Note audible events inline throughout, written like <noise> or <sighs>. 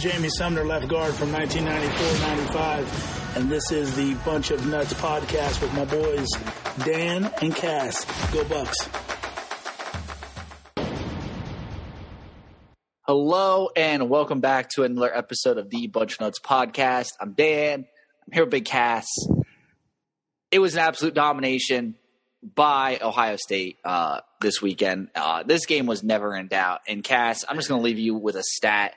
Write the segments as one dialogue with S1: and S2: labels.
S1: Jamie Sumner, left guard from 1994-95, and this is the Bunch of Nuts podcast with my boys Dan and Cass. Go Bucks!
S2: Hello and welcome back to another episode of the Bunch of Nuts podcast. I'm Dan. I'm here with Big Cass. It was an absolute domination by Ohio State uh, this weekend. Uh, this game was never in doubt. And Cass, I'm just going to leave you with a stat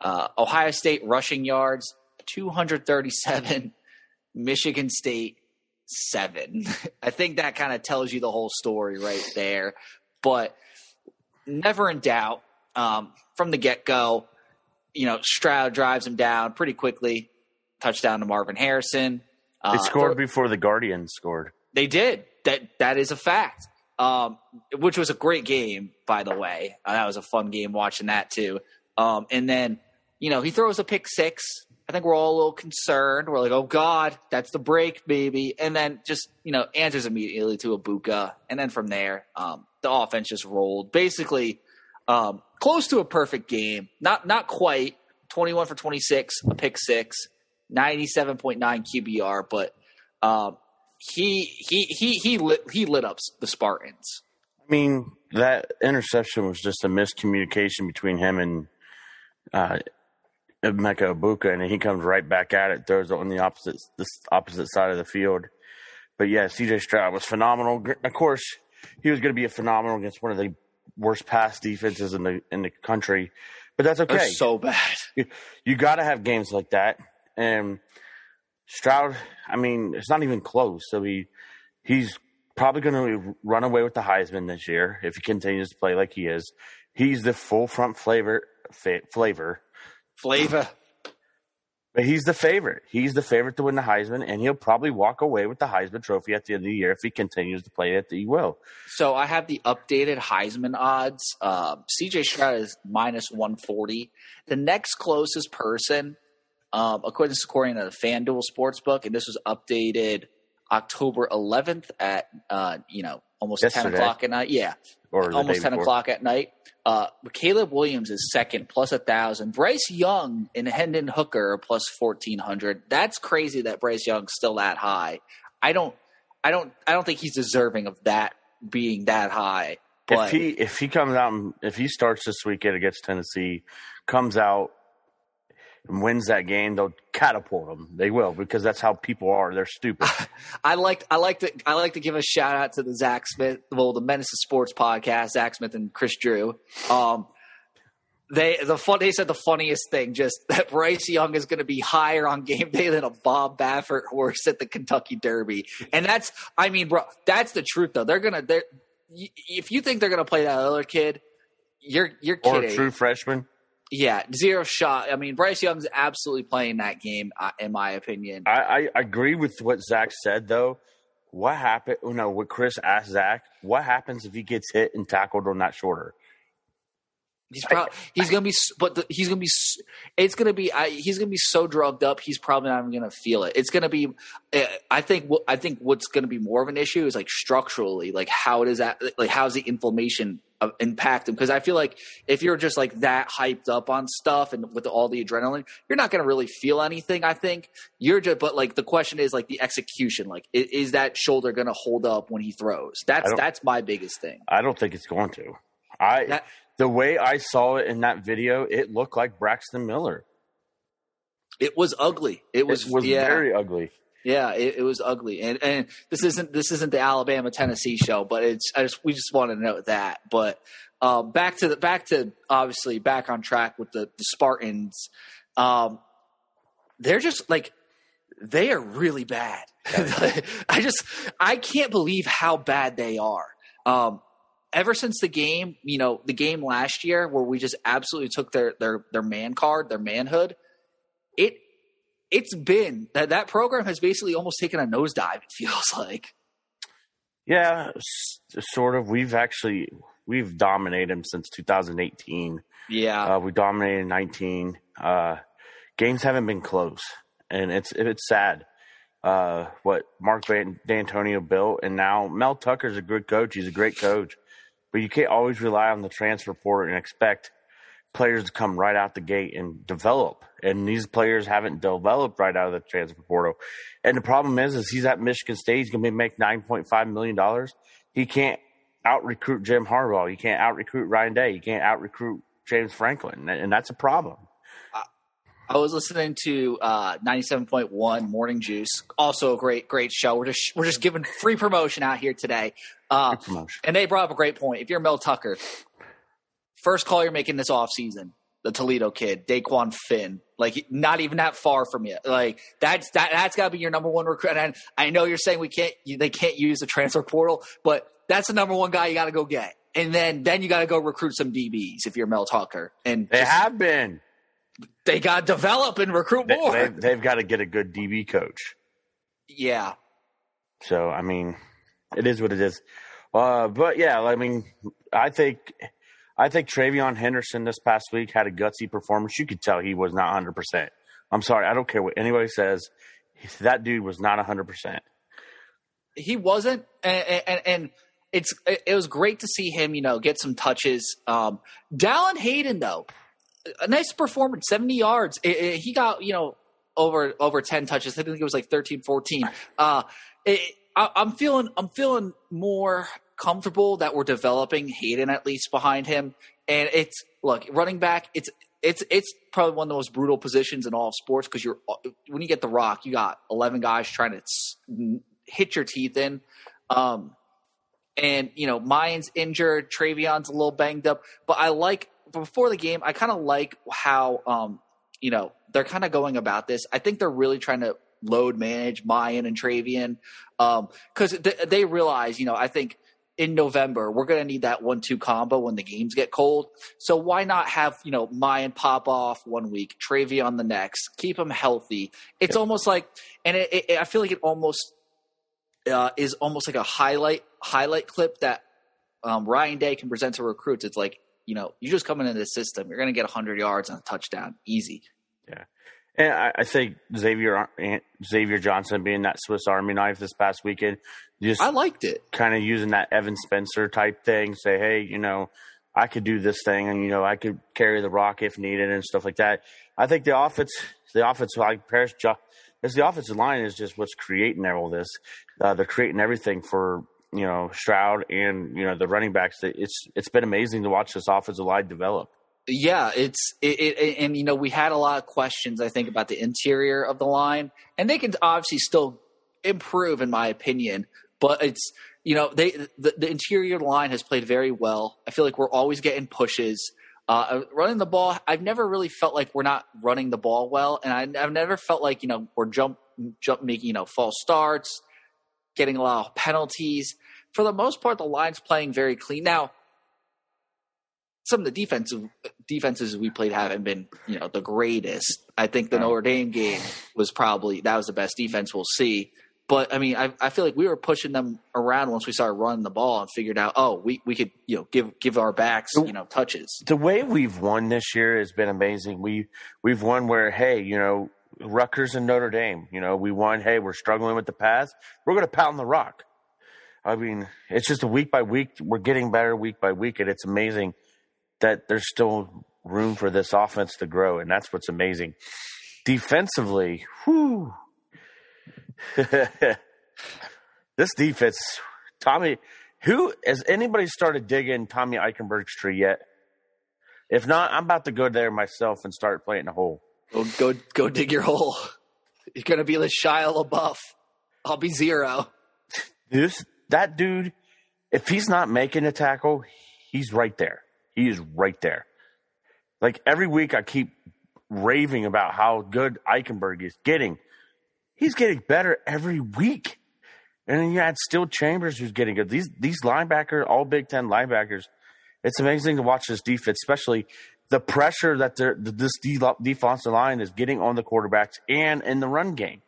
S2: uh, Ohio State rushing yards 237, <laughs> Michigan State seven. <laughs> I think that kind of tells you the whole story right there. But never in doubt um, from the get go. You know, Stroud drives him down pretty quickly. Touchdown to Marvin Harrison.
S3: Uh, they scored before the Guardians scored.
S2: They did. That that is a fact. Um, which was a great game, by the way. Uh, that was a fun game watching that too. Um, and then you know, he throws a pick six. I think we're all a little concerned. We're like, oh God, that's the break, baby. And then just, you know, answers immediately to Egbuka. And then from there, um, the offense just rolled. Basically, um, close to a perfect game. Not not quite. 21 for 26, a pick six, 97.9 QBR, but um, he he he he lit he lit up the Spartans.
S3: I mean, that interception was just a miscommunication between him and uh, Emeka Egbuka, and he comes right back at it, throws it on the opposite the opposite side of the field. But yeah, CJ Stroud was phenomenal. Of course, he was going to be a phenomenal against one of the worst pass defenses in the in the country. But that's okay.
S2: They're so bad.
S3: You, you got to have games like that. And Stroud, I mean, it's not even close. So he he's probably going to run away with the Heisman this year if he continues to play like he is. He's the full front flavor flavor
S2: flavor.
S3: But he's the favorite. He's the favorite to win the Heisman, and he'll probably walk away with the Heisman Trophy at the end of the year if he continues to play at the will.
S2: So I have the updated Heisman odds. Uh, CJ Stroud is minus 140. The next closest person, um, according to according to the FanDuel Sportsbook, and this was updated October 11th at uh, you know almost Yesterday. 10 o'clock at night. Yeah, or almost 10 o'clock at night. Uh, Caleb Williams is second, plus a thousand. Bryce Young and Hendon Hooker are plus fourteen hundred. That's crazy that Bryce Young's still that high. I don't, I don't, I don't think he's deserving of that being that high. But
S3: if he if he comes out and if he starts this weekend against Tennessee, comes out and wins that game, they'll catapult them. They will because that's how people are. They're stupid. <laughs>
S2: I like I like to I like to give a shout out to the Zach Smith, well, the Menace of Sports podcast, Zach Smith and Chris Drew. Um, they the fun they said the funniest thing just <laughs> that Bryce Young is going to be higher on game day than a Bob Baffert horse at the Kentucky Derby, and that's I mean, bro, that's the truth though. They're gonna they if you think they're gonna play that other kid, you're you're kidding.
S3: Or a true freshman.
S2: Yeah, zero shot. I mean, Bryce Young's absolutely playing that game, uh, in my opinion.
S3: I, I, agree with what Zach said, though. What happened? You know, what Chris asked Zach, what happens if he gets hit and tackled on that shoulder?
S2: He's probably he's gonna be, but the, he's gonna be. It's gonna be. I, he's gonna be so drugged up. He's probably not even gonna feel it. It's gonna be. Uh, I think. I think what's gonna be more of an issue is like structurally, like how does that, like how's the inflammation impact him because I feel like if you're just like that hyped up on stuff and with all the adrenaline, you're not going to really feel anything. I think you're just, but like the question is like the execution. Like, is, is that shoulder going to hold up when he throws? That's that's my biggest thing.
S3: I don't think it's going to. I that, the way I saw it in that video, it looked like Braxton Miller.
S2: It was ugly. It was,
S3: it was
S2: yeah.
S3: very ugly.
S2: Yeah, it, it, was ugly, and and this isn't this isn't the Alabama Tennessee show, but it's I just we just wanted to note that. But um, back to the back to obviously back on track with the, the Spartans. Um, they're just like they are really bad. <laughs> I just I can't believe how bad they are. Um, ever since the game, you know, the game last year where we just absolutely took their their their man card, their manhood. It it's been that that program has basically almost taken a nosedive. It feels <laughs> like.
S3: Yeah, sort of. We've actually we've dominated them since 2018.
S2: Yeah,
S3: uh, we dominated 19. Uh, games haven't been close, and it's it's sad. Uh, what Mark Dantonio built, and now Mel Tucker's a good coach. He's a great coach, but you can't always rely on the transfer portal and expect players to come right out the gate and develop. And these players haven't developed right out of the transfer portal. And the problem is, is he's at Michigan State. He's going to make nine point five million dollars. He can't out recruit Jim Harbaugh. He can't out recruit Ryan Day. He can't out recruit James Franklin, and that's a problem.
S2: I was listening to uh, 97.1 Morning Juice, also a great, great show. We're just we're just giving free promotion out here today. Uh, promotion. And they brought up a great point. If you're Mel Tucker, first call you're making this off season, the Toledo kid, Dequan Finn, like not even that far from you. Like that's that that's got to be your number one recruit. And I know you're saying we can't, they can't use the transfer portal, but that's the number one guy you got to go get. And then then you got to go recruit some DBs if you're Mel Tucker. And
S3: they just, have been
S2: they got to develop and recruit more.
S3: They, they've, they've got to get a good DB coach.
S2: Yeah.
S3: So I mean, it is what it is. Uh, but yeah, I mean, I think I think TreVeyon Henderson this past week had a gutsy performance. You could tell he was not 100. percent I'm sorry, I don't care what anybody says. That dude was not 100. percent
S2: He wasn't, and, and, and it's it was great to see him, you know, get some touches. Um, Dallan Hayden though, a nice performance, 70 yards. It, it, he got, you know, over over 10 touches. I think it was like 13, 14. Uh, it, I, I'm feeling I'm feeling more comfortable that we're developing Hayden at least behind him. And it's look, running back, it's it's it's probably one of the most brutal positions in all of sports because you're when you get the rock, you got 11 guys trying to hit your teeth in. Um, and you know, Miyan's injured, TreVeyon's a little banged up, but I like before the game, I kind of like how um, you know they're kind of going about this. I think they're really trying to load manage Miyan and TreVeyon because um, th- they realize, you know, I think in November we're going to need that one-two combo when the games get cold. So why not have you know Miyan pop off one week, TreVeyon the next, keep them healthy. It's yeah. almost like, and it, it, I feel like it almost uh, is almost like a highlight highlight clip that um, Ryan Day can present to recruits. It's like you know, you just come into the system, you're going to get 100 yards and a touchdown, easy.
S3: Yeah, and I, I think Xavier Xavier Johnson being that Swiss Army knife this past weekend, just
S2: I liked it.
S3: Kind of using that Evan Spencer type thing. Say, hey, you know, I could do this thing, and you know, I could carry the rock if needed and stuff like that. I think the offense, the offense, like Paris, the offensive line is just what's creating all this. Uh, they're creating everything for you know Stroud and you know the running backs. It's it's been amazing to watch this offensive line develop.
S2: Yeah, it's it, it, and you know we had a lot of questions I think about the interior of the line, and they can obviously still improve in my opinion. But it's you know they the, the interior line has played very well. I feel like we're always getting pushes. Uh, running the ball, I've never really felt like we're not running the ball well, and I, have never felt like you know we're jump jump making you know false starts getting a lot of penalties. For the most part, the line's playing very clean. Now, some of the defensive defenses we played haven't been, you know, the greatest. I think the Notre Dame game was probably that was the best defense we'll see. But I mean, I, I feel like we were pushing them around once we started running the ball and figured out, oh, we, we could you know give give our backs you know touches.
S3: The way we've won this year has been amazing. We we've won where hey, you know, Rutgers and Notre Dame. You know, we won. Hey, we're struggling with the pass. We're going to pound the rock. I mean, it's just a week by week. We're getting better week by week, and it's amazing that there's still room for this offense to grow, and that's what's amazing. Defensively, whoo. <laughs> this defense, Tommy. Who has anybody started digging Tommy Eichenberg's tree yet? If not, I'm about to go there myself and start planting a hole.
S2: Well, go go dig your hole. You're gonna be the Shia LaBeouf. I'll be zero.
S3: This that dude, if he's not making a tackle, he's right there. He is right there. Like every week, I keep raving about how good Eichenberg is getting. He's getting better every week. And then you had Steele Chambers who's getting good. These these linebackers, all Big Ten linebackers, it's amazing to watch this defense, especially the pressure that this defensive line is getting on the quarterbacks and in the run game.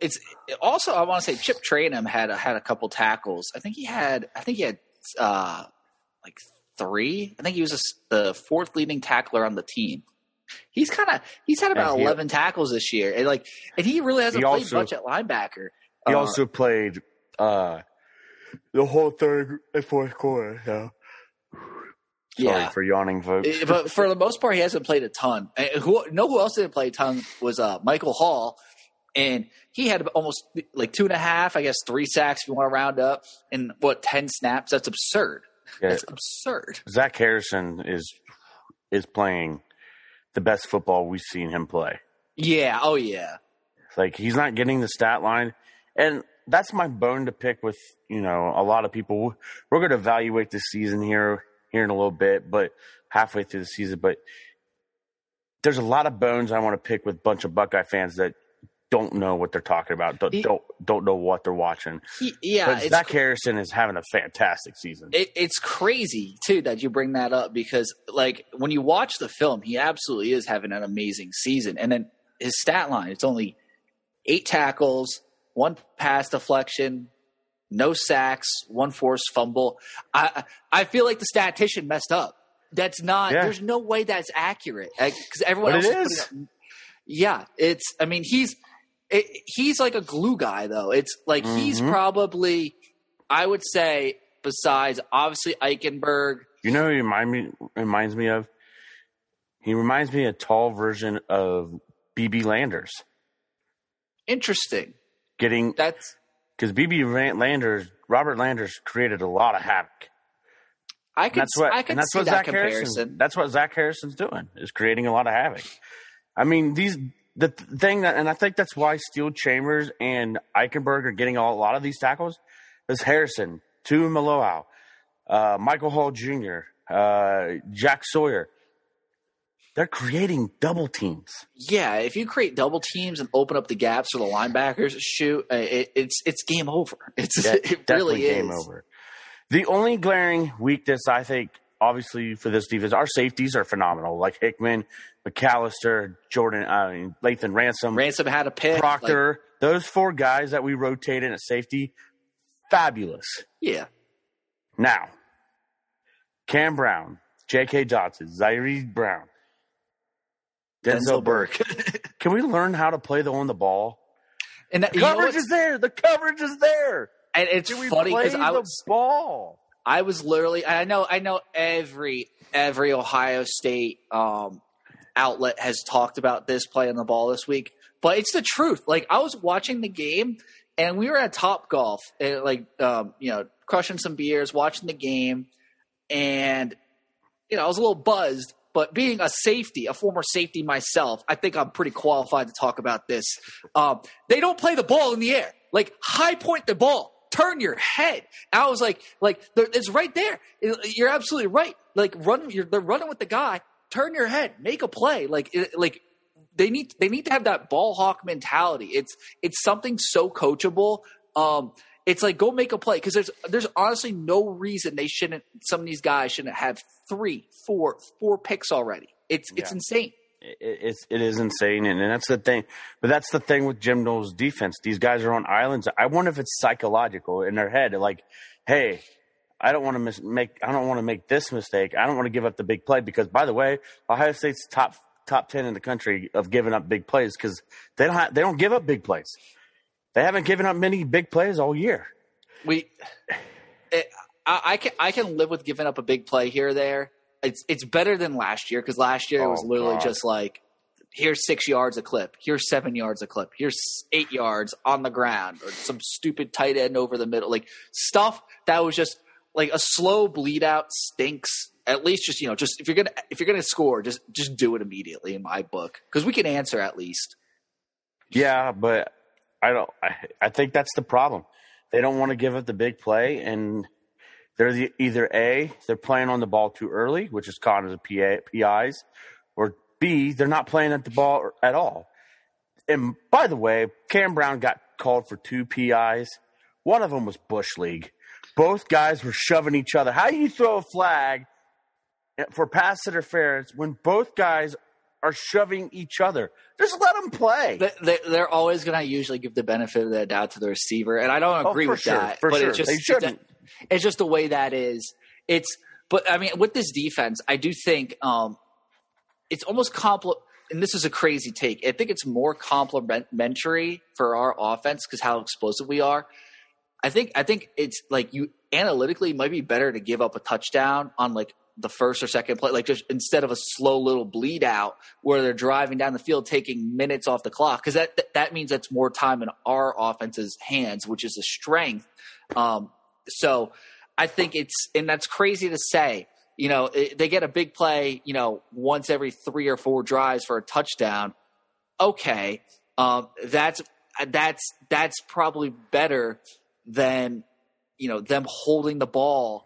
S2: It's also I want to say Chip Trayanum had a, had a couple tackles. I think he had I think he had uh, like three. I think he was a, the fourth leading tackler on the team. He's kind of he's had about he, eleven tackles this year, and like and he really hasn't he played also, much at linebacker.
S3: He uh, also played uh, the whole third and fourth quarter. So Sorry
S2: Yeah.
S3: for yawning, folks.
S2: Eh, but for the most part, he hasn't played a ton. And who know who else didn't play a ton was uh, Michael Hall, and he had almost like two and a half, I guess, three sacks if you want to round up, and what ten snaps. That's absurd.
S3: Yeah.
S2: That's absurd.
S3: Zach Harrison is is playing the best football we've seen him play.
S2: Yeah. Oh yeah.
S3: Like he's not getting the stat line, and that's my bone to pick with you know a lot of people. We're going to evaluate this season here here in a little bit, but halfway through the season. But there's a lot of bones I want to pick with a bunch of Buckeye fans that don't know what they're talking about, don't
S2: He-
S3: don't, don't know what they're watching.
S2: He- yeah.
S3: but Zach Harrison is having a fantastic season.
S2: it, it's crazy too that you bring that up because like when you watch the film he absolutely is having an amazing season and then his stat line it's only eight tackles one pass deflection no sacks one forced fumble i i feel like the statistician messed up that's not
S3: Yeah.
S2: there's no way that's accurate because everyone
S3: But
S2: else is
S3: is.
S2: up- yeah it's i mean he's it, he's like a glue guy though it's like he's
S3: Mhm.
S2: probably I would say, besides obviously Eichenberg,
S3: You know, who he remind me reminds me of. He reminds me a tall version of BB Landers,
S2: interesting.
S3: getting
S2: That's
S3: because BB Landers, Robert Landers created a lot of havoc.
S2: I
S3: And
S2: could
S3: that's what
S2: I could
S3: that's
S2: see
S3: what
S2: that
S3: Zach
S2: comparison.
S3: Harrison. That's what Zach Harrison's doing is creating a lot of havoc. I mean, these the thing that, and I think that's why Steele Chambers and Eichenberg are getting a lot of these tackles. Is Harrison, Tuimoloau, uh, Michael Hall Jr., uh, Jack Sawyer. They're creating double teams.
S2: Yeah, if you create double teams and open up the gaps for the linebackers to shoot, uh, it, it's it's game over. <laughs> It's
S3: Yeah,
S2: it really is.
S3: game over. The only glaring weakness, I think, obviously for this defense, our safeties are phenomenal. Like Hickman, McCalister, Jordan, I mean, Lathan Ransom,
S2: Ransom had a pick. like,
S3: Proctor. those four guys that we rotated at safety, fabulous.
S2: yeah,
S3: Now, Cam Brown, J.K. Johnson, Jyaire Brown, Denzel, Burke. <laughs> Can we learn how to play the on the ball?
S2: and that,
S3: The coverage is there. The coverage is there.
S2: and it's
S3: Can
S2: funny because I
S3: the
S2: was
S3: ball?
S2: I was literally I know I know every every Ohio State um, outlet has talked about this play on the ball this week, but it's the truth. Like I was watching the game and we were at Top Golf, and, like um, you know, crushing some beers, watching the game, and you know I was a little buzzed. But being a safety, a former safety myself, I think I'm pretty qualified to talk about this. Um, they don't play the ball in the air. Like high point the ball, turn your head. I was like, like it's right there. You're absolutely right. Like run, you're, they're running with the guy. Turn your head, make a play. Like, it, like they need they need to have that ball hawk mentality. It's it's something so coachable. Um, it's like go make a play because there's there's honestly no reason they shouldn't. Some of these guys shouldn't have three, four, four picks already. It's it's insane.
S3: it, it's it is insane, and, and that's the thing. But that's the thing with Jim Knowles' defense. These guys are on islands. I wonder if it's psychological in their head. Like, hey, I don't want to mis- make. I don't want to make this mistake. I don't want to give up the big play because, by the way, Ohio State's top top ten in the country of giving up big plays because they don't ha- they don't give up big plays. They haven't given up many big plays all year.
S2: we it, I, I can I can live with giving up a big play here or there. It's it's better than last year because last year it was
S3: Oh,
S2: literally
S3: God.
S2: just like here's six yards a clip, here's seven yards a clip, here's eight yards on the ground, or some stupid tight end over the middle, like stuff that was just like a slow bleed out stinks. At least just you know just if you're gonna if you're gonna score, just just do it immediately in my book because we can answer at least.
S3: Yeah, but I don't. I, I think that's the problem. They don't want to give up the big play, and they're the, either a they're playing on the ball too early, which is caught as a PA, PIs, or b they're not playing at the ball at all. And by the way, Cam Brown got called for two PIs. One of them was bush league. Both guys were shoving each other. How do you throw a flag for pass interference when both guys are shoving each other? Just let them play.
S2: They- they- They're always going to usually give the benefit of the doubt to the receiver, and I don't
S3: Oh,
S2: agree
S3: for
S2: with
S3: sure,
S2: that.
S3: for
S2: but
S3: sure.
S2: it's just
S3: They shouldn't.
S2: It's just the way that is. It's but I mean with this defense, I do think um, it's almost compl. And this is a crazy take. I think it's more complementary for our offense because how explosive we are. I think I think it's like you analytically it might be better to give up a touchdown on like the first or second play, like just instead of a slow little bleed out where they're driving down the field, taking minutes off the clock, because that, that means that's more time in our offense's hands, which is a strength. Um, so I think it's and that's crazy to say. You know, it, they get a big play, you know, once every three or four drives for a touchdown. Okay, um, that's that's that's probably better than you know them holding the ball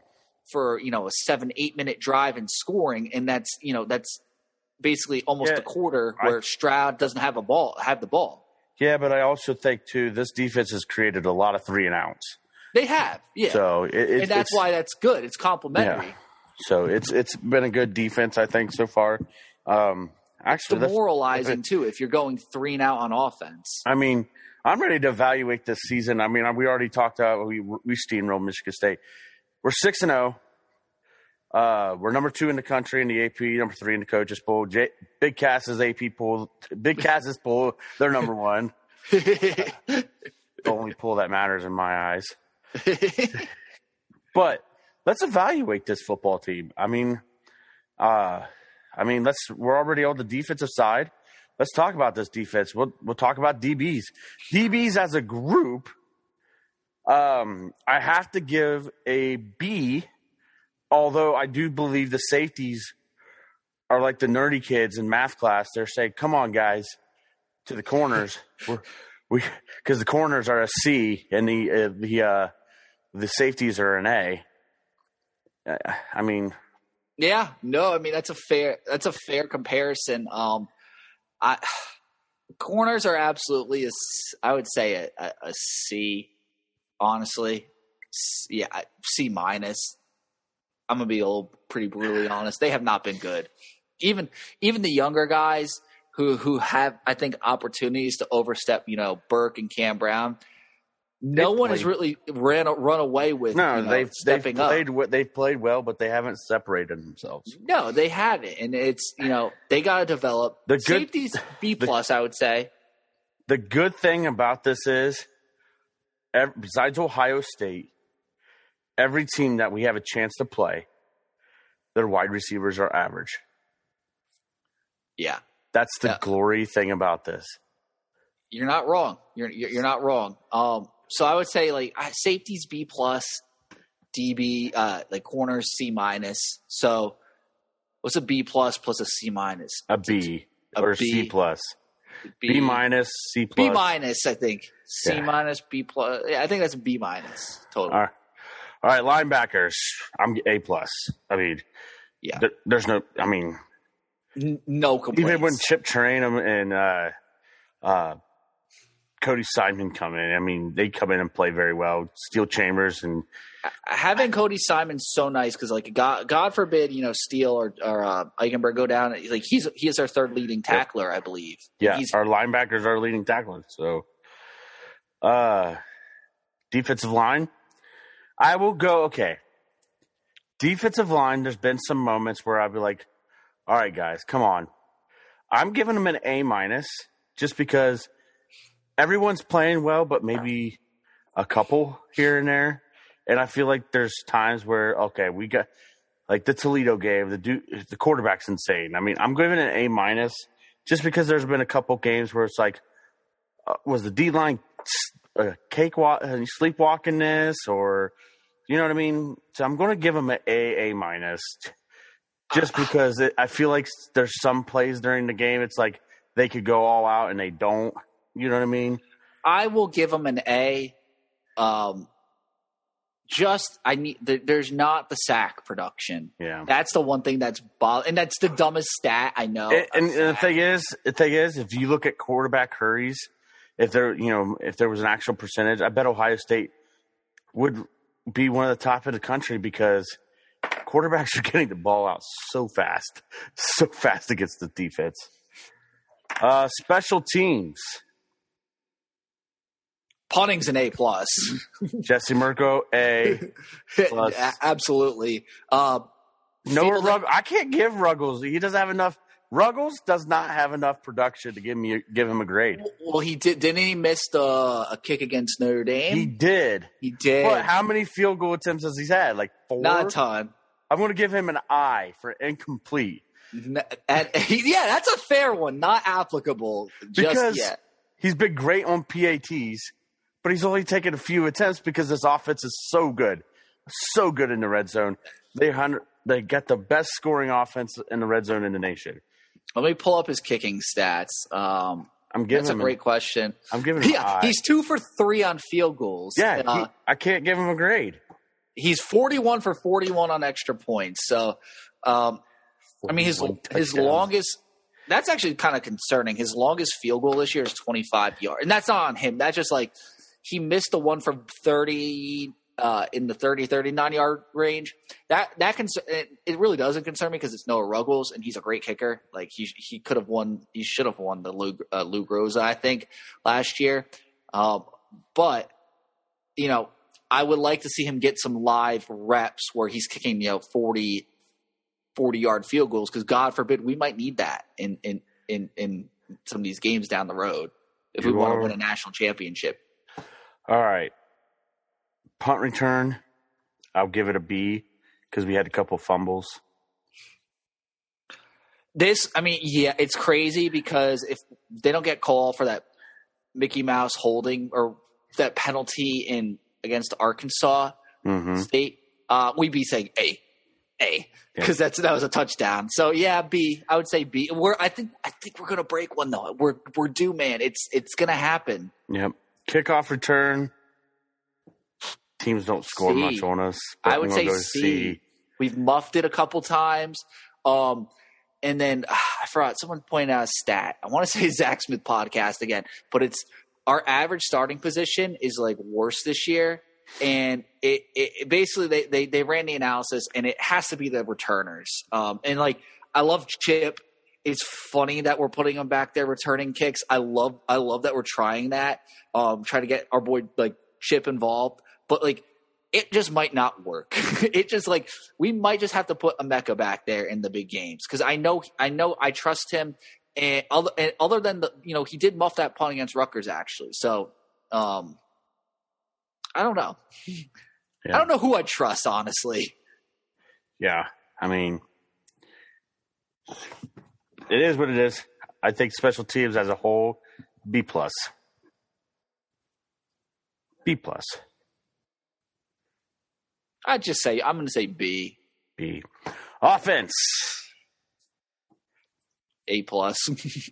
S2: for you know a seven eight minute drive and scoring, and that's you know that's basically almost
S3: Yeah,
S2: a quarter
S3: I-
S2: where Stroud doesn't have a ball have the ball.
S3: Yeah, but I also think too this defense has created a lot of three and outs.
S2: They have, yeah,
S3: So it, it's,
S2: and that's why that's good. It's complimentary.
S3: Yeah. So it's it's been a good defense, I think, so far. Um, actually,
S2: Demoralizing too if you're going three and out on offense.
S3: I mean, I'm ready to evaluate this season. I mean, we already talked about we we steamrolled Michigan State. We're six and zero. Uh, we're number two in the country in the AP, number three in the coaches poll. J- Big Cass's AP poll, <laughs> Big Cass's poll, they're number one. <laughs> The only poll that matters in my eyes. But let's evaluate this football team. I mean, uh, I mean, let's. We're already on the defensive side. Let's talk about this defense. We'll we'll talk about DBs. DBs as a group. Um, I have to give a B, although I do believe the safeties are like the nerdy kids in math class. They're saying, "Come on, guys, to the corners." <laughs> We're, we because the corners are a C and the uh, the uh, the safeties are an A. I mean,
S2: Yeah, no, I mean that's a fair that's a fair comparison. Um, I corners are absolutely a I would say a, a, a C, honestly. S- Yeah, C minus. I'm gonna be a little pretty brutally <sighs> honest. They have not been good. Even even the younger guys who who have I think opportunities to overstep. You know, Burke and Cam Brown. No
S3: They've
S2: one has really ran run away with.
S3: no,
S2: you know,
S3: they've they've
S2: stepping up.
S3: played they've played well, but they haven't separated themselves.
S2: No, they haven't, and it's you know they got to develop.
S3: The good-
S2: Safety's B plus, I would say.
S3: The good thing about this is, besides Ohio State, every team that we have a chance to play, their wide receivers are average.
S2: Yeah,
S3: That's the
S2: Yeah.
S3: glory thing about this.
S2: you're not wrong. You're you're you're not wrong. Um, so I would say like safety's B plus, DB uh like corners C minus. So what's a B plus plus a C minus?
S3: A B
S2: A
S3: or
S2: B.
S3: C plus, B minus, C plus.
S2: B minus, I think. C
S3: Yeah.
S2: minus, B plus. Yeah, I think that's a B minus total.
S3: All right. All right, linebackers. I'm A plus. I mean,
S2: Yeah.
S3: there- there's no. I mean,
S2: no complaints.
S3: even when Chip Trayanum and uh, uh, Cody Simon come in, I mean, they come in and play very well. Steele Chambers and
S2: having Cody Simon so nice because like God, God forbid you know Steele or or uh, Eichenberg go down like he's he is our third leading tackler I believe
S3: yeah,
S2: he's
S3: our linebackers are leading tacklers. So, uh, defensive line, I will go. Okay, defensive line. There's been some moments where I'd be like, "All right, guys, come on." I'm giving them an A minus just because everyone's playing well, but maybe a couple here and there. And I feel like there's times where okay, we got like the Toledo game. The du- the quarterback's insane. I mean, I'm giving it an A minus just because there's been a couple games where it's like, uh, was the D line uh, cakewalk, uh, sleepwalking this, or you know what I mean? So I'm going to give them an A A minus, just <sighs> because it, I feel like there's some plays during the game. It's like they could go all out and they don't. You know what I mean?
S2: I will give him an A um just I need there, there's not the sack production
S3: Yeah.
S2: that's the one thing that's bo- and that's the dumbest stat I know
S3: And, and, and the thing is, the thing is, if you look at quarterback hurries, if there, you know, if there was an actual percentage, I bet Ohio State would be one of the top in the country because quarterbacks are <laughs> getting the ball out so fast, so fast against the defense. Uh, special teams,
S2: punting's an A plus
S3: Jesse Mirco, A. <laughs> Plus.
S2: Absolutely uh
S3: No, Rug- I can't give Ruggles. He doesn't have enough. Ruggles does not have enough production to give me give him a grade.
S2: Well, he did. Didn't he miss the a kick against Notre Dame?
S3: He did.
S2: He did.
S3: But how many field goal attempts has he had? Like four.
S2: Not a ton.
S3: I'm going to give him an I for incomplete
S2: N- And <laughs> yeah, that's a fair one. Not applicable just
S3: because
S2: yet.
S3: he's been great on PATs, but he's only taken a few attempts because this offense is so good, so good in the red zone. They they got the best scoring offense in the red zone in the nation.
S2: Let me pull up his kicking stats. Um,
S3: I'm giving
S2: that's a great
S3: An,
S2: question.
S3: I'm giving him.
S2: Yeah, he's two for three on field goals.
S3: yeah.
S2: Uh,
S3: he, I can't give him a grade.
S2: he's 41 for 41 on extra points. So, um, I mean, his
S3: 41
S2: his longest. That's actually kind of concerning. His longest field goal this year is 25 yards, and that's not on him. That's just like he missed the one from 30 uh, in the 30 39 yard range. That that cons- it, it really doesn't concern me because it's Noah Ruggles and he's a great kicker. Like he he could have won. He should have won the Lou, uh, Lou Groza, I think, last year. Um, but you know, I would like to see him get some live reps where he's kicking, you know, 40, 40 yard field goals because God forbid we might need that in, in, in, in some of these games down the road if we want to win a national championship.
S3: All right. Punt return, I'll give it a B because we had a couple fumbles.
S2: This, I mean, yeah, it's crazy because if they don't get called for that Mickey Mouse holding or that penalty in against Arkansas
S3: hmm
S2: State, uh, we'd be saying A, A, because that's that was a touchdown. So yeah, B. I would say B. We're I think I think we're gonna break one though. We're we're due, man. It's it's gonna happen.
S3: Yep. Kickoff return. Teams don't score
S2: C.
S3: much on us.
S2: I would say
S3: gonna
S2: C. We've muffed it a couple times. Um, and then ah, <sighs> I forgot someone pointed out a stat. I want to <laughs> say Zach Smith podcast again, but it's our average starting position is like worse this year. And it, it, it basically they, they they ran the analysis and it has to be the returners. Um, and like I love Chip. It's funny that we're putting him back there returning kicks. I love I love that we're trying that. Um, try to get our boy like Chip involved, but like it just might not work. <laughs> it just like we might just have to put Emeka back there in the big games because I know I know I trust him. And other, and other than the you know he did muff that punt against Rutgers actually. So um, I don't know.
S3: Yeah.
S2: I don't know who I trust honestly.
S3: Yeah. I mean, it is what it is. I think special teams as a whole, B plus. B plus.
S2: I'd just say I'm going to say B,
S3: B. Offense.
S2: A plus.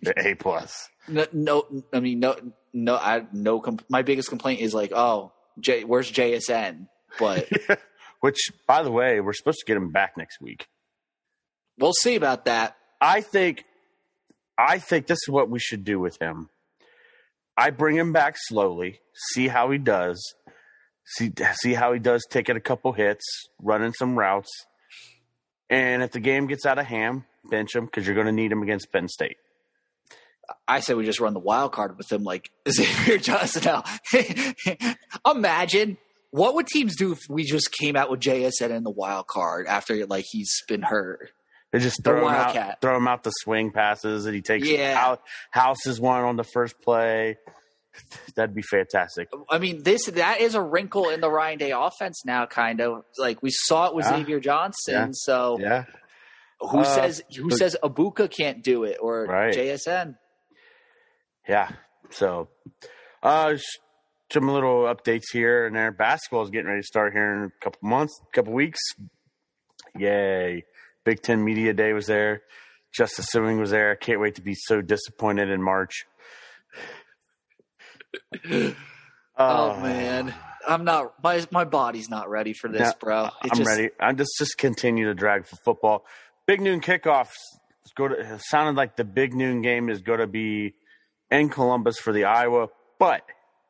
S2: <laughs>
S3: A plus.
S2: no, no, I mean no, no. I no. Com- my biggest complaint is like, oh, J, where's JSN? But <laughs>
S3: Which, by the way, we're supposed to get him back next week.
S2: we'll see about that.
S3: I think I think this is what we should do with him. I bring him back slowly, see how he does, see see how he does taking a couple hits, running some routes, and if the game gets out of hand, bench him because you're going to need him against Penn State.
S2: I say we just run the wild card with him like <laughs> Xavier Johnson now. <laughs> Imagine what would teams do if we just came out with JSN in the wild card after like he's been hurt.
S3: They just
S2: The
S3: throw him out, throw him out the swing passes, and he takes
S2: Yeah.
S3: Hou- houses one on the first play. That'd be fantastic.
S2: I mean, this that is a wrinkle in the Ryan Day offense now, kind of like we saw it with
S3: Yeah.
S2: Xavier Johnson.
S3: Yeah.
S2: So
S3: Yeah,
S2: who
S3: Uh,
S2: says who
S3: but-
S2: says Egbuka can't do it or
S3: Right.
S2: JSN?
S3: Yeah. So, uh, some little updates here and there. Basketball is getting ready to start here in a couple months, couple weeks. Yay! Big Ten Media Day was there. Justice Sueing was there. I can't wait to be so disappointed in March. <sighs>
S2: Oh
S3: Uh,
S2: man, I'm not. My my body's not ready for this,
S3: Yeah,
S2: bro. It
S3: I'm
S2: just-
S3: ready. I'm just just continue to drag for football. Big noon kickoffs. It's go to, it sounded like the big noon game is going to be in Columbus for the Iowa, but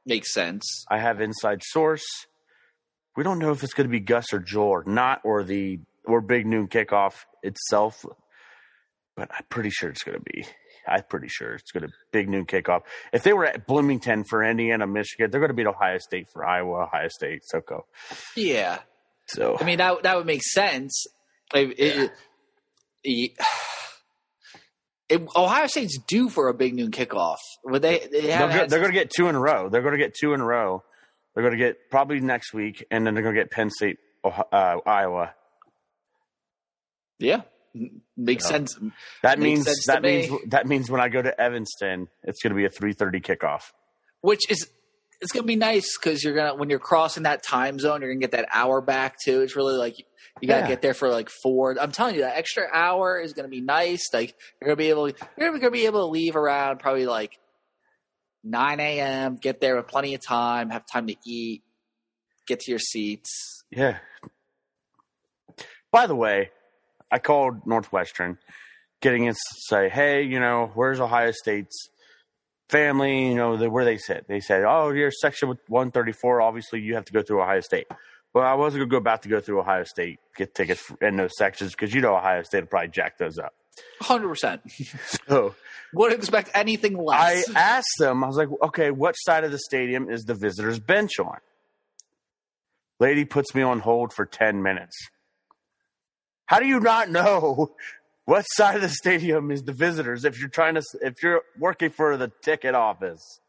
S2: Makes sense.
S3: I have inside source. We don't know if it's going to be Gus or Joel or not, or the or Big Noon kickoff itself, but I'm pretty sure it's going to be. I'm pretty sure it's going to be Big Noon kickoff. If they were at Bloomington for Indiana, Michigan, they're going to beat Ohio State for Iowa, Ohio State, SoCo.
S2: Yeah,
S3: So
S2: I mean that that would make sense. It- it- <sighs> it- Ohio State's due for a big noon kickoff. Would they? They
S3: they're, they're going to get two in a row. They're going to get two in a row. They're going to get probably next week, and then they're going to get Penn State, uh, Iowa.
S2: Yeah, makes
S3: Yeah.
S2: sense.
S3: That
S2: Makes
S3: means
S2: sense to
S3: that
S2: me.
S3: means that means when I go to Evanston, it's going to be a three thirty kickoff.
S2: Which is it's gonna be nice because you're gonna when you're crossing that time zone, you're gonna get that hour back too. It's really like you gotta
S3: Yeah.
S2: get there for like four. I'm telling you, that extra hour is gonna be nice. Like you're gonna be able you're gonna be able to leave around probably like 9 a.m. Get there with plenty of time, have time to eat, get to your seats.
S3: Yeah. By the way, I called Northwestern, getting in to say, hey, you know, where's Ohio State's family? You know, the, where they sit. They said, oh, you're section 134. Obviously, you have to go through Ohio State. Well, I wasn't going to go about to go through Ohio State, get tickets in those sections because you know Ohio State will probably jack those up.
S2: 100. percent <laughs>
S3: So
S2: Wouldn't expect anything less.
S3: I asked them, I was like, okay, what side of the stadium is the visitors' bench on? Lady puts me on hold for 10 minutes. How do you not know <laughs> what side of the stadium is the visitors if you're trying to, if you're working for the ticket office?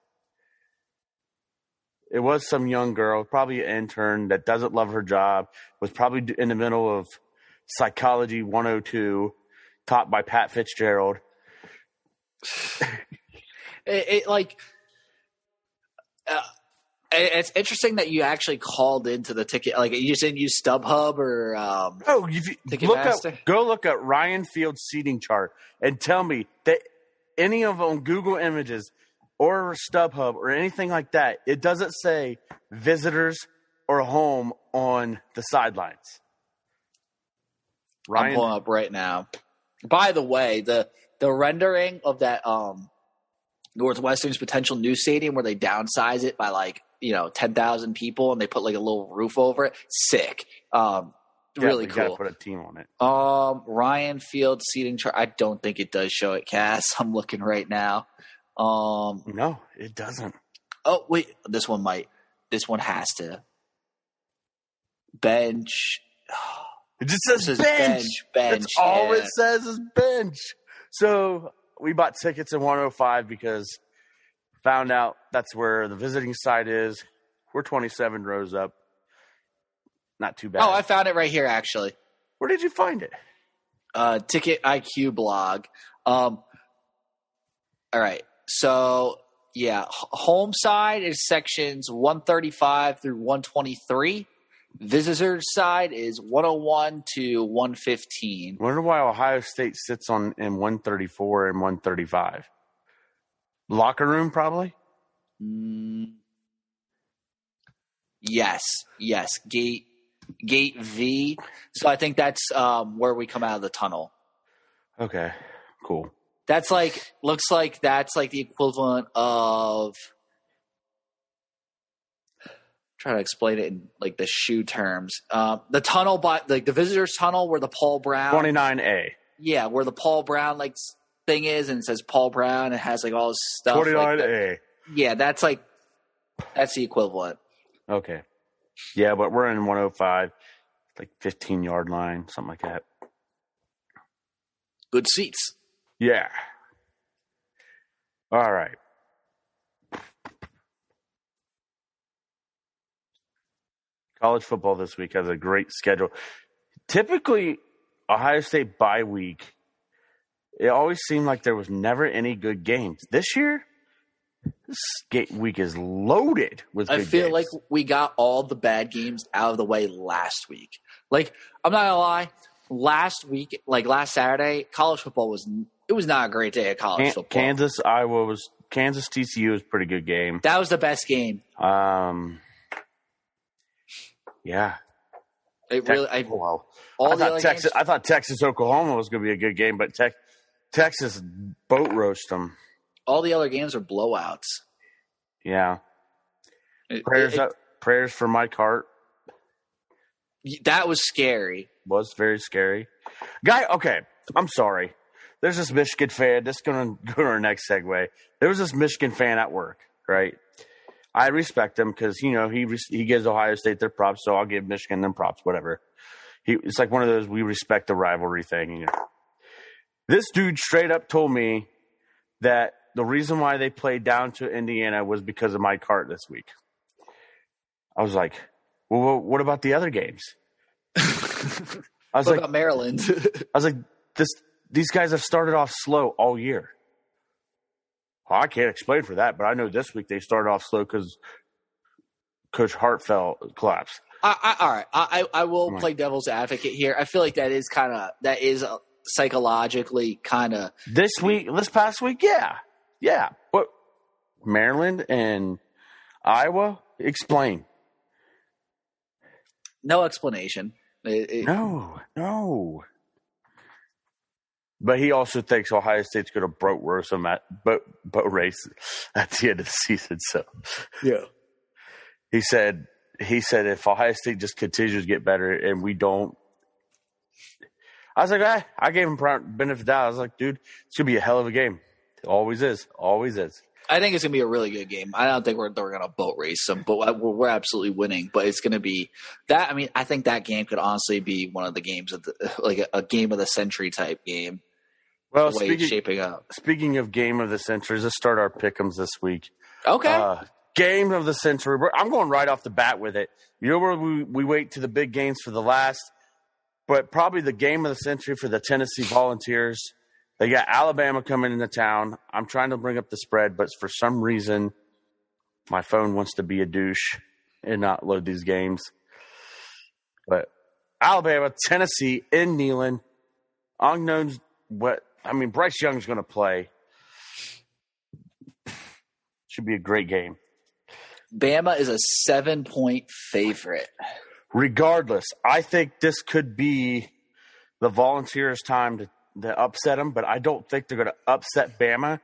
S3: It was some young girl, probably an intern that doesn't love her job, was probably in the middle of Psychology 102, taught by Pat Fitzgerald. <laughs>
S2: it, it like uh, it's interesting that you actually called into the ticket like you just didn't use StubHub or um
S3: Oh, you look up, go look at Ryan Field's seating chart and tell me that any of on Google Images or StubHub or anything like that, it doesn't say visitors or home on the sidelines.
S2: I'm pulling up right now. By the way, the the rendering of that um Northwestern's potential new stadium where they downsize it by like you know ten thousand people and they put like a little roof over it, sick. Um,
S3: yeah,
S2: really cool.
S3: Put a team on it.
S2: Um, Ryan Field seating chart. I don't think it does show it, Cass. <laughs> I'm looking right now. Um,
S3: No, it doesn't.
S2: Oh wait, this one might. This one has to. Bench.
S3: It just says, bench.
S2: bench. Bench.
S3: That's all it says is bench. So we bought tickets in 105 because found out that's where the visiting site is. We're 27 rows up. Not too bad.
S2: Oh, I found it right here. Actually,
S3: Where did you find it?
S2: uh, Ticket IQ blog. Um. All right. So yeah, home side is sections 135 through 123. Visitor side is 101 to 115.
S3: Wonder why Ohio State sits on in 134 and 135. Locker room, probably.
S2: Mm, yes, yes. Gate gate V. So I think that's um, where we come out of the tunnel.
S3: Okay, cool.
S2: That's like looks like that's like the equivalent of try to explain it in like the shoe terms. Um, the tunnel by like the visitors tunnel where the Paul Brown
S3: 29A.
S2: yeah, where the Paul Brown like thing is and it says Paul Brown and has like all this stuff. like that.
S3: 29A.
S2: yeah, that's like that's the equivalent.
S3: Okay. Yeah, but we're in 105, like 15 yard line, something like that.
S2: Good seats.
S3: Yeah. All right. College football this week has a great schedule. Typically, Ohio State bye week, it always seemed like there was never any good games. This year, this week is loaded with
S2: I feel
S3: games.
S2: like we got all the bad games out of the way last week. Like I'm not gonna lie, last week, like last Saturday, college football was it was not a great day of college
S3: Kan-
S2: football.
S3: Kansas, Iowa was Kansas TCU was a pretty good game.
S2: That was the best game.
S3: Um, yeah,
S2: It really, I,
S3: well,
S2: all
S3: I thought Texas.
S2: games,
S3: I thought Texas Oklahoma was going to be a good game, but Tex Texas boat roast them.
S2: all the other games are blowouts.
S3: Yeah,
S2: It-
S3: prayers
S2: it-
S3: up, prayers for Mike Hart
S2: that was scary.
S3: was very scary. Guy, okay, I'm sorry. There's this Michigan fan. This is going to go to our next segue. There was this Michigan fan at work, right? I respect him because you know he he gives Ohio State their props, so I'll give Michigan them props, whatever. He it's like one of those we respect the rivalry thing. You know. This dude straight up told me that the reason why they played down to Indiana was because of my cart this week. I was like, well, what about the other games? <laughs> I was
S2: What
S3: like,
S2: about Maryland? <laughs>
S3: I was like, this. These guys have started off slow all year. Well, I can't explain for that, but I know this week they started off slow because Coach Hartfeld collapsed.
S2: I, I, all right, I, I will play devil's advocate here. I feel like that is kind of that is uh, psychologically kind of
S3: This week, this past week, yeah, yeah. But Maryland and Iowa, explain.
S2: no explanation. It- it-
S3: No, no. But he also thinks Ohio State's going to boat race them at boat boat race at the end of the season. So
S2: Yeah.
S3: he said he said if Ohio State just continues to get better and we don't, I was like, ah, I gave him benefit of doubt. I was like, dude, it's gonna be a hell of a game. It always is, always is.
S2: I think it's gonna be a really good game. I don't think we're we're gonna boat race them, but we're, we're absolutely winning. But it's gonna be that. I mean, I think that game could honestly be one of the games of the like a, a game of the century type game.
S3: Well,
S2: the way it's
S3: speaking,
S2: shaping up.
S3: speaking of game of the century, let's start our pick'ems this week.
S2: Okay.
S3: Uh, game of the century. I'm going right off the bat with it. You know where we, we wait to the big games for the last, but probably the game of the century for the Tennessee Volunteers. They got Alabama coming into town. I'm trying to bring up the spread, but for some reason, my phone wants to be a douche and not load these games. But Alabama, Tennessee in Neyland, unknowns what I mean. Bryce Young's to play. Should be a great game.
S2: Bama is a seven point favorite.
S3: Regardless, I think this could be the Volunteers' time to, to upset them, but I don't think they're going to upset Bama.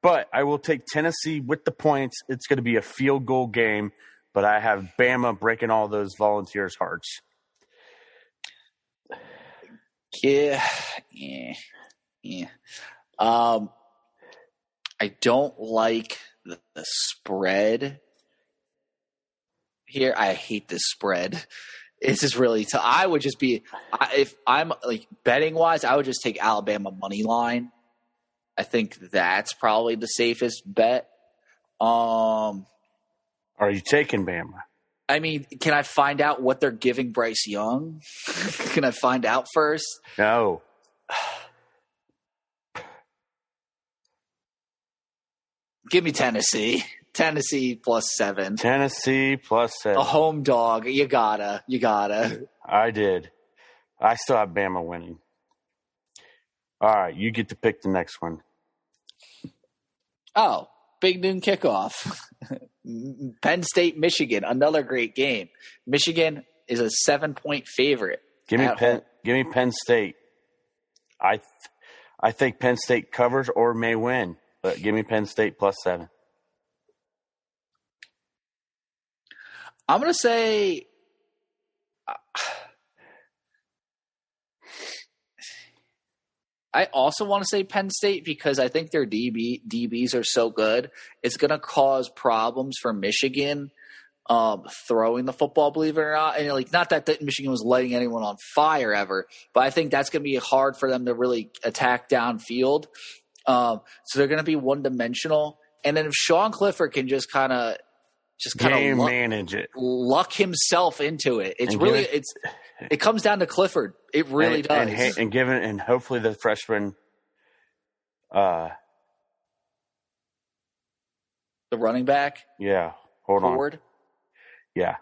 S3: But I will take Tennessee with the points. It's going to be a field goal game, but I have Bama breaking all those Volunteers' hearts.
S2: Yeah, yeah, yeah. Um, I don't like the, the spread here. I hate this spread. This is really. So I would just be I, if I'm like betting wise, I would just take Alabama money line. I think that's probably the safest bet. Um,
S3: Are you taking Bama?
S2: I mean, can I find out what they're giving Bryce Young? <laughs> can I find out first?
S3: No. <sighs>
S2: Give me Tennessee. Tennessee plus seven.
S3: Tennessee plus seven.
S2: A home dog. You gotta. You gotta.
S3: I did. I still have Bama winning. All right, you get to pick the next one.
S2: Oh, big noon kickoff. <laughs> Penn State, Michigan. Another great game. Michigan is a seven point favorite.
S3: Give me Penn.
S2: home.
S3: Give me Penn State. I, th- I think Penn State covers or may win, but give me Penn State plus seven.
S2: I'm gonna say. I also want to say Penn State because I think their DB DBs are so good. It's going to cause problems for Michigan um, throwing the football, believe it or not. And like, not that, that Michigan was lighting anyone on fire ever, but I think that's going to be hard for them to really attack downfield. Um, so they're going to be one dimensional. And then if Sean Clifford can just kind of just kind of
S3: manage it.
S2: luck himself into it. It's
S3: And
S2: really
S3: it-
S2: it's it comes down to Clifford. It really
S3: and,
S2: does.
S3: And, and given and hopefully the freshman, uh,
S2: the running back
S3: yeah, hold on, yeah,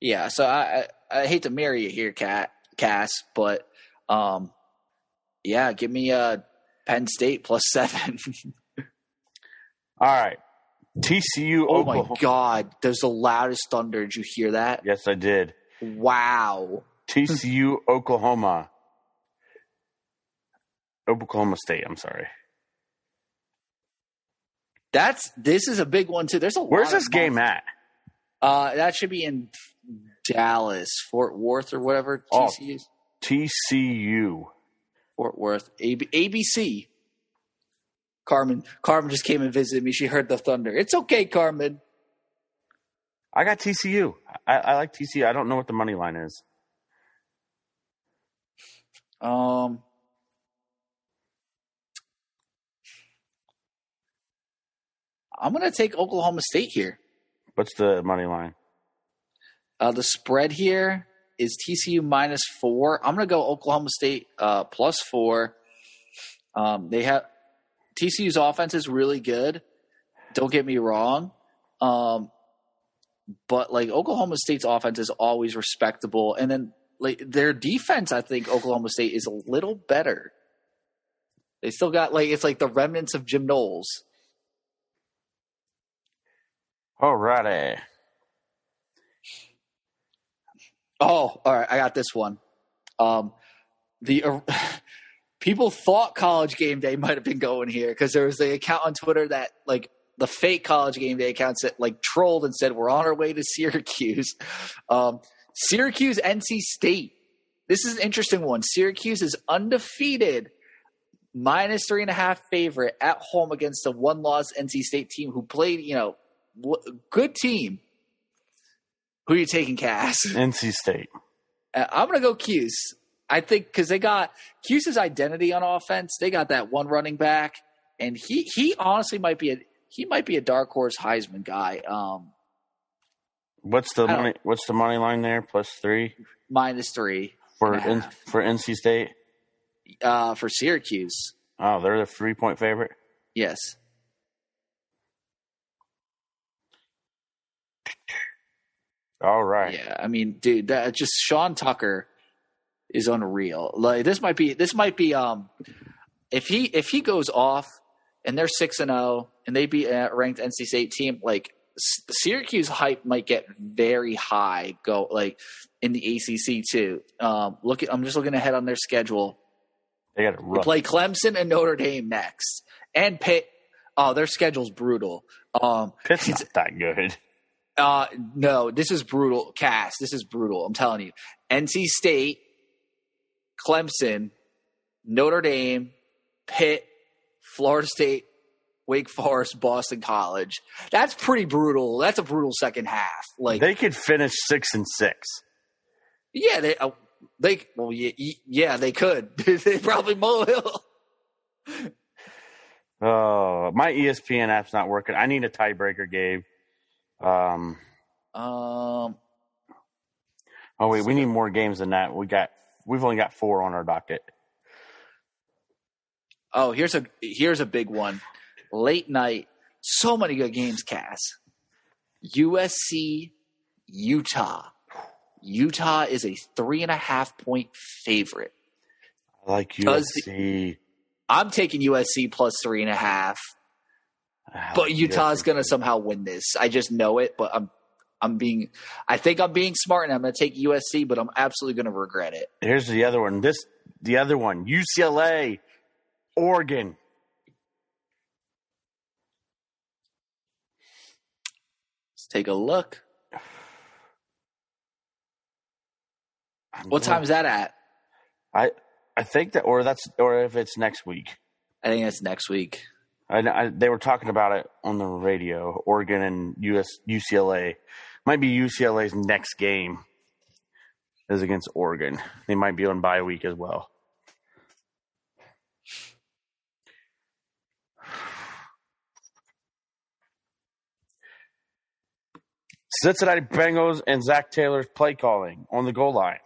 S2: Yeah, so I, I I hate to marry you here, Cat Cass, but um, yeah, give me uh Penn State plus seven. <laughs>
S3: all right. TCU,
S2: oh
S3: Oklahoma.
S2: my God, there's the loudest thunder. Did you hear that?
S3: Yes, I did.
S2: Wow.
S3: TCU, Oklahoma. Oklahoma State. I'm sorry. That's
S2: This is a big one too. There's a
S3: where's this game at?
S2: Uh, that should be in Dallas, Fort Worth, or whatever.
S3: Oh.
S2: TCU,
S3: TCU.
S2: Fort Worth, AB, ABC. Carmen, Carmen just came and visited me. She heard the thunder. It's okay, Carmen.
S3: I got TCU. I, I like TCU. I don't know what the money line is.
S2: Um, I'm gonna take Oklahoma State here.
S3: What's the money line?
S2: Uh, the spread here is TCU minus four. I'm going to go Oklahoma State uh, plus four. Um, they have TCU's offense is really good. Don't get me wrong. Um, but like Oklahoma State's offense is always respectable, and then like their defense, I think Oklahoma State is a little better. They still got like it's like the remnants of Jim Knowles.
S3: Alrighty.
S2: Oh, all right. I got this one. Um, the uh, people thought college game day might have been going here because there was the account on Twitter that like the fake college game day accounts that like trolled and said we're on our way to Syracuse. Um, Syracuse, NC State. This is an interesting one. Syracuse is undefeated, minus three and a half favorite at home against a one loss NC State team who played, you know, w- good team. Who are you taking, Cass?
S3: NC State.
S2: Uh, I'm going to go Cuse. I think because they got Cuse's identity on offense. They got that one running back, and he he honestly might be a he might be a dark horse Heisman guy. Um,
S3: What's the money? What's the money line there? Plus three
S2: minus three
S3: for
S2: and a
S3: N,
S2: half.
S3: for NC State.
S2: uh, for Syracuse.
S3: Oh, they're the three point favorite.
S2: Yes.
S3: All right.
S2: Yeah, I mean, dude, that just Sean Tucker is unreal. Like this might be this might be um if he if he goes off and they're six and zero and they beat a ranked NC State team, like Syracuse hype might get very high. Go like in the ACC too. Um, look, at, I'm just looking ahead on their schedule.
S3: They got to
S2: play Clemson and Notre Dame next, and Pitt. Oh, their schedule's brutal. Um,
S3: Pitt's not that good.
S2: uh, no, this is brutal. Cass, this is brutal. I'm telling you. NC State, Clemson, Notre Dame, Pitt, Florida State, Wake Forest, Boston College. That's pretty brutal. That's a brutal second half. Like,
S3: They could finish six and six.
S2: yeah, they, uh, they, well, yeah, yeah, they could. <laughs> they probably will.
S3: Oh, my ESPN app's not working. I need a tiebreaker, Gabe. Um.
S2: Um,
S3: Oh wait, we need more games than that. We got. We've only got four on our docket.
S2: oh, here's a here's a big one. Late night, so many good games. Cass, USC, Utah. Utah is a three and a half point favorite.
S3: I like USC.
S2: I'm taking USC plus three and a half, but Utah's going to somehow win this. I just know it, but I'm I'm being I think I'm being smart and I'm going to take USC, but I'm absolutely going to regret it.
S3: Here's the other one. This the other one. UCLA, Oregon.
S2: Let's take a look.
S3: I'm
S2: What time is that at?
S3: I I think that, or that's, or if it's next week.
S2: I think it's next week.
S3: I, I they were talking about it on the radio. Oregon and US UCLA might be UCLA's next game is against Oregon. They might be on bye week as well. Cincinnati Bengals and Zac Taylor's play calling on the goal line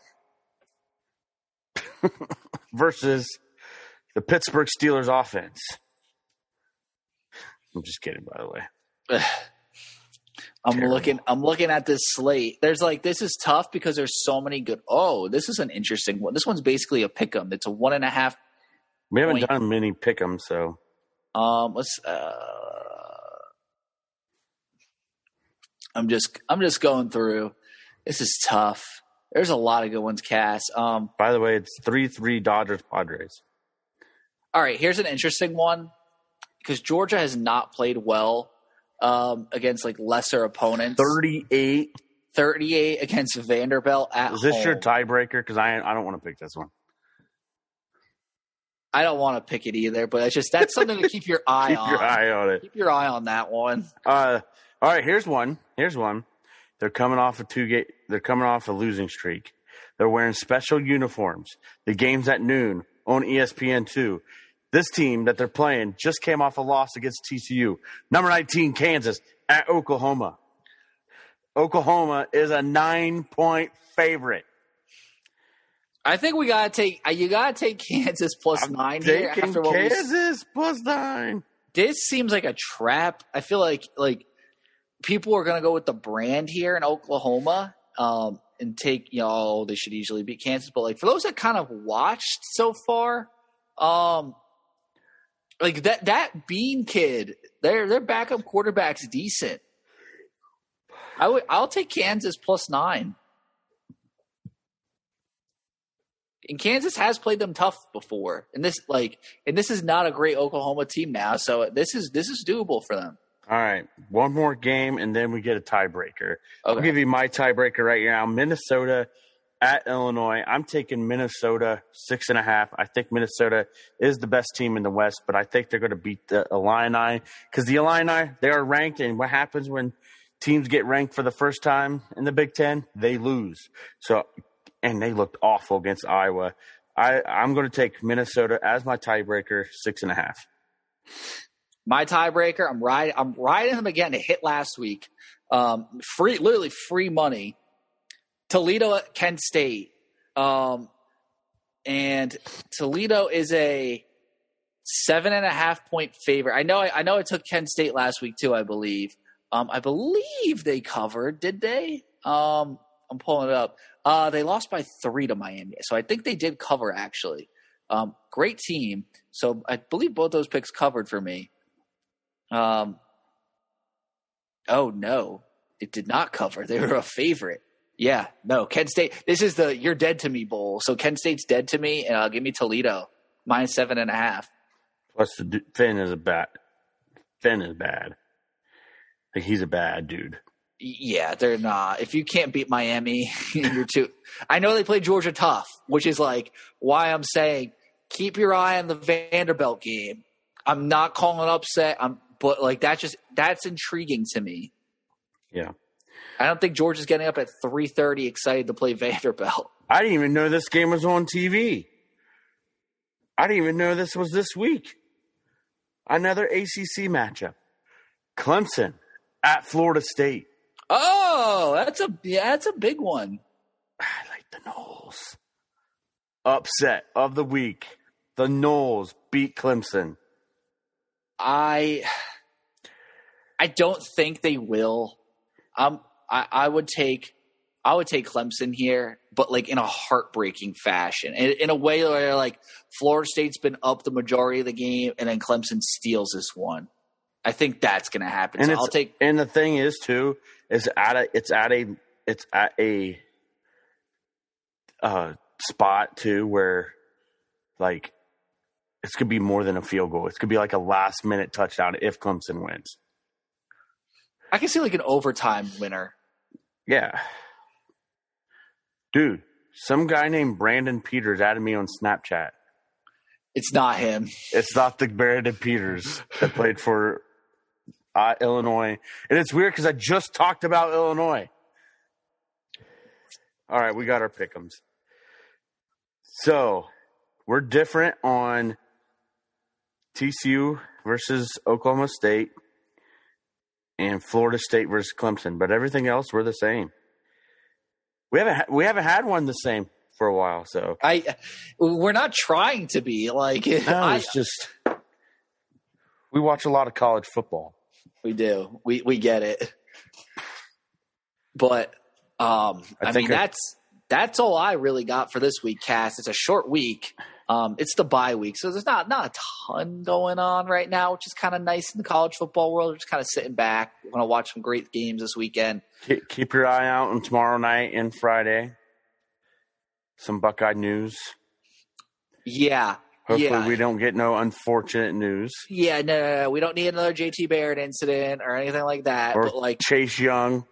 S3: <laughs> versus the Pittsburgh Steelers offense. I'm just kidding, by the way. <sighs> <sighs> <sighs>
S2: I'm
S3: Terrible.
S2: looking. I'm looking at this slate. There's like this is tough because there's so many good. Oh, this is an interesting one. This one's basically a pick 'em. It's a one and a half.
S3: We haven't
S2: Point.
S3: done many pick 'em, so
S2: Um, let's. Uh, I'm just. I'm just going through. This is tough. There's a lot of good ones, Cass. Um,
S3: by the way, it's three three Dodgers Padres.
S2: all right, here's an interesting one because Georgia has not played well um, against like lesser opponents.
S3: Thirty eight.
S2: 38 against Vanderbilt at
S3: Is this
S2: home.
S3: your tiebreaker? Because I I don't want to pick this one.
S2: I don't want to pick it either, but it's just that's something to keep your <laughs> eye
S3: Keep
S2: on.
S3: your eye on it.
S2: Keep your eye on that one.
S3: Uh, all right, here's one. Here's one. They're coming off a two game. They're coming off a losing streak. They're wearing special uniforms. The game's at noon on ESPN two. This team that they're playing just came off a loss against TCU. Number 19, Kansas at Oklahoma. Oklahoma is a nine point favorite.
S2: I think we gotta take uh, you gotta take Kansas plus
S3: I'm
S2: nine here
S3: taking
S2: after what we
S3: Kansas plus nine.
S2: this seems like a trap. I feel like like people are going to go with the brand here in Oklahoma um, and take you know they should easily beat Kansas, but like for those that kind of watched so far, um, like that that Bean kid, their their backup quarterback's decent. I would I'll take Kansas plus nine. And Kansas has played them tough before, and this like, and this is not a great Oklahoma team now. So this is this is doable for them.
S3: All right, one more game, and then we get a tiebreaker. I'll give you my tiebreaker right now. Minnesota at Illinois. I'm taking Minnesota six and a half. I think Minnesota is the best team in the West, but I think they're going to beat the Illini because the Illini they are ranked, and what happens when teams get ranked for the first time in the Big Ten? They lose. So, and they looked awful against Iowa. I I'm going to take Minnesota as my tiebreaker, six and a half.
S2: my tiebreaker. I'm riding. I'm riding them again. to hit last week. Um, free, literally free money. Toledo at Kent State, um, and Toledo is a seven and a half point favorite. I know. I, I know. I took Kent State last week too. I believe. Um, I believe they covered. Did they? Um, I'm pulling it up. Uh, they lost by three to Miami, so I think they did cover actually. Um, great team. So I believe both those picks covered for me. Um, oh no, it did not cover. They were a favorite. Yeah, no, Kent State. This is the "You're Dead to Me" bowl. So Kent State's dead to me, and uh, give me Toledo minus seven and a half.
S3: Plus, the Finn is a bad. Finn is bad. Like he's a bad dude.
S2: Yeah, they're not. If you can't beat Miami, <laughs> you're too. I know they play Georgia tough, which is like why I'm saying keep your eye on the Vanderbilt game. I'm not calling upset. I'm, but like that's just that's intriguing to me.
S3: Yeah.
S2: I don't think George is getting up at 3:30 excited to play <laughs> Vanderbilt.
S3: I didn't even know this game was on TV. I didn't even know this was this week. Another ACC matchup. Clemson at Florida State.
S2: Oh, that's a yeah, that's a big one.
S3: I like the Noles. Upset of the week. The Noles beat Clemson.
S2: I I don't think they will. Um, I, I would take I would take Clemson here, but like in a heartbreaking fashion, in, in a way where like Florida State's been up the majority of the game, and then Clemson steals this one. I think that's going to happen.
S3: And
S2: so I'll take
S3: and the thing is too is at a it's at a it's at a uh spot too where like it's gonna be more than a field goal. It's gonna be like a last minute touchdown if Clemson wins.
S2: I can see like an overtime winner.
S3: Yeah. Dude, some guy named Brandon Peters added me on Snapchat.
S2: It's not him.
S3: It's not the Brandon Peters that played for uh, Illinois. And it's weird because I just talked about Illinois. All right, we got our pickums. So we're different on TCU versus Oklahoma State and Florida State versus Clemson, but everything else we're the same. We haven't we haven't had one the same for a while, so
S2: I we're not trying to be like <laughs>
S3: no,
S2: I,
S3: it's just we watch a lot of college football.
S2: We do. We we get it. But um
S3: I
S2: I,
S3: think
S2: mean
S3: I-
S2: that's that's all I really got for this week, Cass. It's a short week. Um it's the bye week, so there's not not a ton going on right now, which is kind of nice in the college football world. We're just kind of sitting back. We're gonna watch some great games this weekend.
S3: Keep, keep your eye out on tomorrow night and Friday. Some Buckeye news.
S2: Yeah.
S3: Hopefully,
S2: yeah.
S3: we don't get no unfortunate news
S2: Yeah, no, no, no, we don't need another JT Barrett incident or anything like that.
S3: or
S2: but like
S3: Chase Young.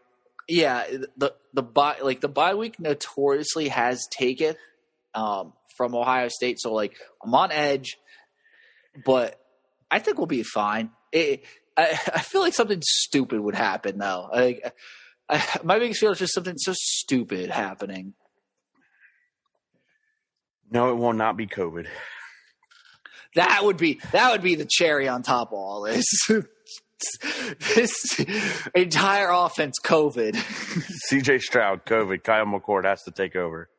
S2: yeah, the the bye like the bye week notoriously has taken um, from Ohio State. So like I'm on edge, but I think we'll be fine. It, I <laughs> I feel like something stupid would happen though. Like I, <laughs> my biggest fear is just something so stupid happening.
S3: No, it will not be COVID.
S2: That would be that would be the cherry on top of all this. <laughs> this entire offense, COVID.
S3: CJ Stroud, COVID. Kyle McCord has to take over.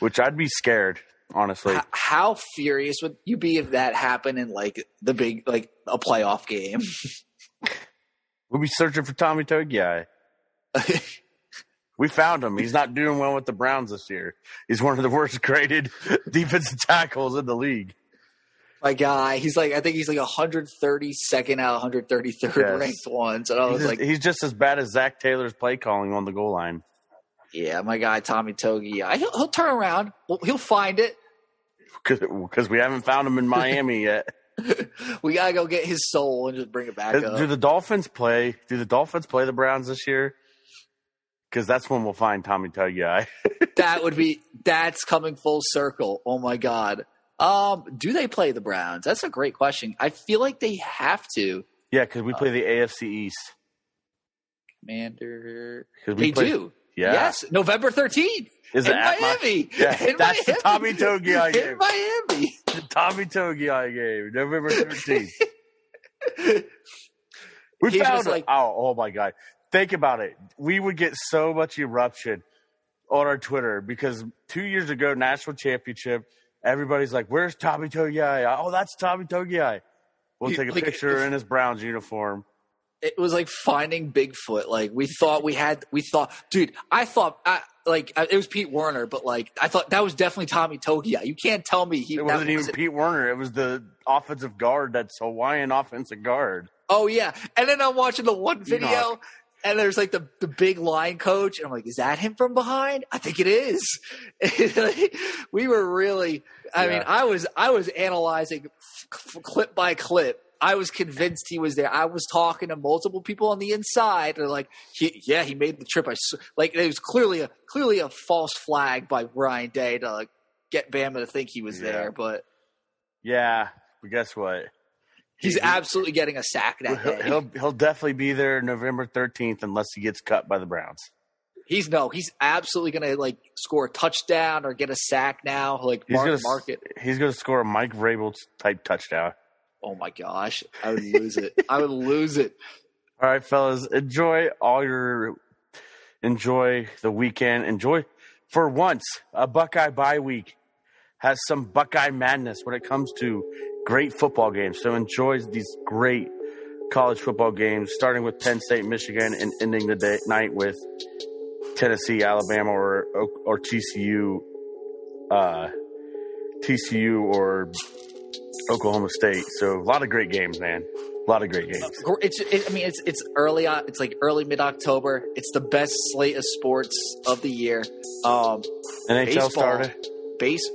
S3: which I'd be scared, honestly.
S2: H- how furious would you be if that happened in like the big like a playoff game? <laughs>
S3: We'll be searching for Tommy Togiai. <laughs> We found him. He's not doing well with the Browns this year. He's one of the worst graded <laughs> defensive tackles in the league.
S2: My guy, he's like I think he's like 132nd out, 133rd
S3: Yes.
S2: ranked ones, and I
S3: He's
S2: was
S3: just,
S2: like,
S3: he's just as bad as Zac Taylor's play calling on the goal line.
S2: Yeah, my guy Tommy Togi, he'll, he'll turn around, he'll find it.
S3: Because we haven't found him in Miami <laughs> yet.
S2: We gotta go get his soul and just bring it back
S3: Do
S2: up.
S3: the Dolphins play? Do the Dolphins play the Browns this year? Because that's when we'll find Tommy Togiai. <laughs>
S2: that would be that's coming full circle. Oh my god. Um, do they play the Browns? That's a great question. I feel like they have to.
S3: yeah, because we play the AFC East.
S2: Commander. They
S3: play-
S2: do.
S3: Yeah.
S2: Yes, November thirteenth
S3: Is
S2: in
S3: it at Mi-
S2: Miami. <laughs>
S3: Yeah,
S2: in
S3: that's the
S2: Miami.
S3: Tommy Togiai
S2: in
S3: game.
S2: Miami.
S3: The Tommy Togiai game, November 13th. <laughs> We
S2: He
S3: found it.
S2: like-
S3: oh, oh my god! Think about it. We would get so much eruption on our Twitter because two years ago, national championship, everybody's like, "Where's Tommy Togiai? Oh, that's Tommy Togiai." We'll take a
S2: like,
S3: picture in his Browns uniform.
S2: It was like finding Bigfoot. Like we thought we had, we thought, dude, I thought, I, like it was Pete Werner, but like I thought that was definitely Tommy Togiai. You can't tell me he
S3: It wasn't even
S2: wasn't-
S3: Pete Werner. It was the offensive guard. That's Hawaiian offensive guard.
S2: Oh yeah, and then I'm watching the one video,
S3: Enokk.
S2: and there's like the the big line coach, and I'm like, is that him from behind? I think it is. <laughs> We were really, I
S3: Yeah.
S2: mean, I was I was analyzing f- clip by clip. I was convinced he was there. I was talking to multiple people on the inside. They're like, he, yeah, he made the trip. I like it was clearly a clearly a false flag by Ryan Day to like, get Bama to think he was
S3: Yeah.
S2: there, but
S3: Yeah, but guess what?
S2: he's
S3: He-
S2: absolutely getting a sack that
S3: He'll,
S2: day.
S3: he'll he'll definitely be there November 13th unless he gets cut by the Browns.
S2: He's no, he's absolutely gonna like score a touchdown or get a sack now. Like
S3: He's
S2: mark,
S3: gonna
S2: mark it.
S3: He's gonna score a Mike Vrabel type touchdown.
S2: Oh my gosh, I would <laughs> lose it. I would lose it.
S3: All right, fellas, enjoy all your enjoy the weekend. Enjoy for once a Buckeye bye week has some Buckeye madness when it comes to great football games. So enjoy these great college football games, starting with Penn State, Michigan, and ending the day, night with Tennessee, Alabama, or or TCU, uh, TCU or Oklahoma State. So a lot of great games, man. A lot of great games.
S2: It's. It, I mean, it's it's early. uh, It's like early mid October. It's the best slate of sports of the year. Um,
S3: NHL
S2: baseball,
S3: started.
S2: base.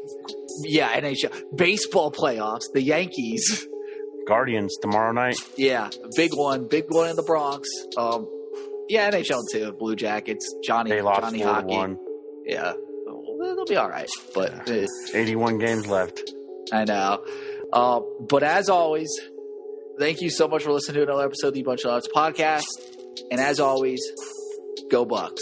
S2: Yeah, NHL baseball playoffs. The Yankees.
S3: Guardians tomorrow night.
S2: Yeah, big one. Big one in the Bronx. Um, yeah, NHL too. Blue Jackets. Johnny. Johnny hockey.
S3: one.
S2: Yeah, Well, they'll be all right. But uh,
S3: 81 games left.
S2: I know. Uh, but as always, thank you so much for listening to another episode of the Bunch of Odds podcast. And as always, go Bucks.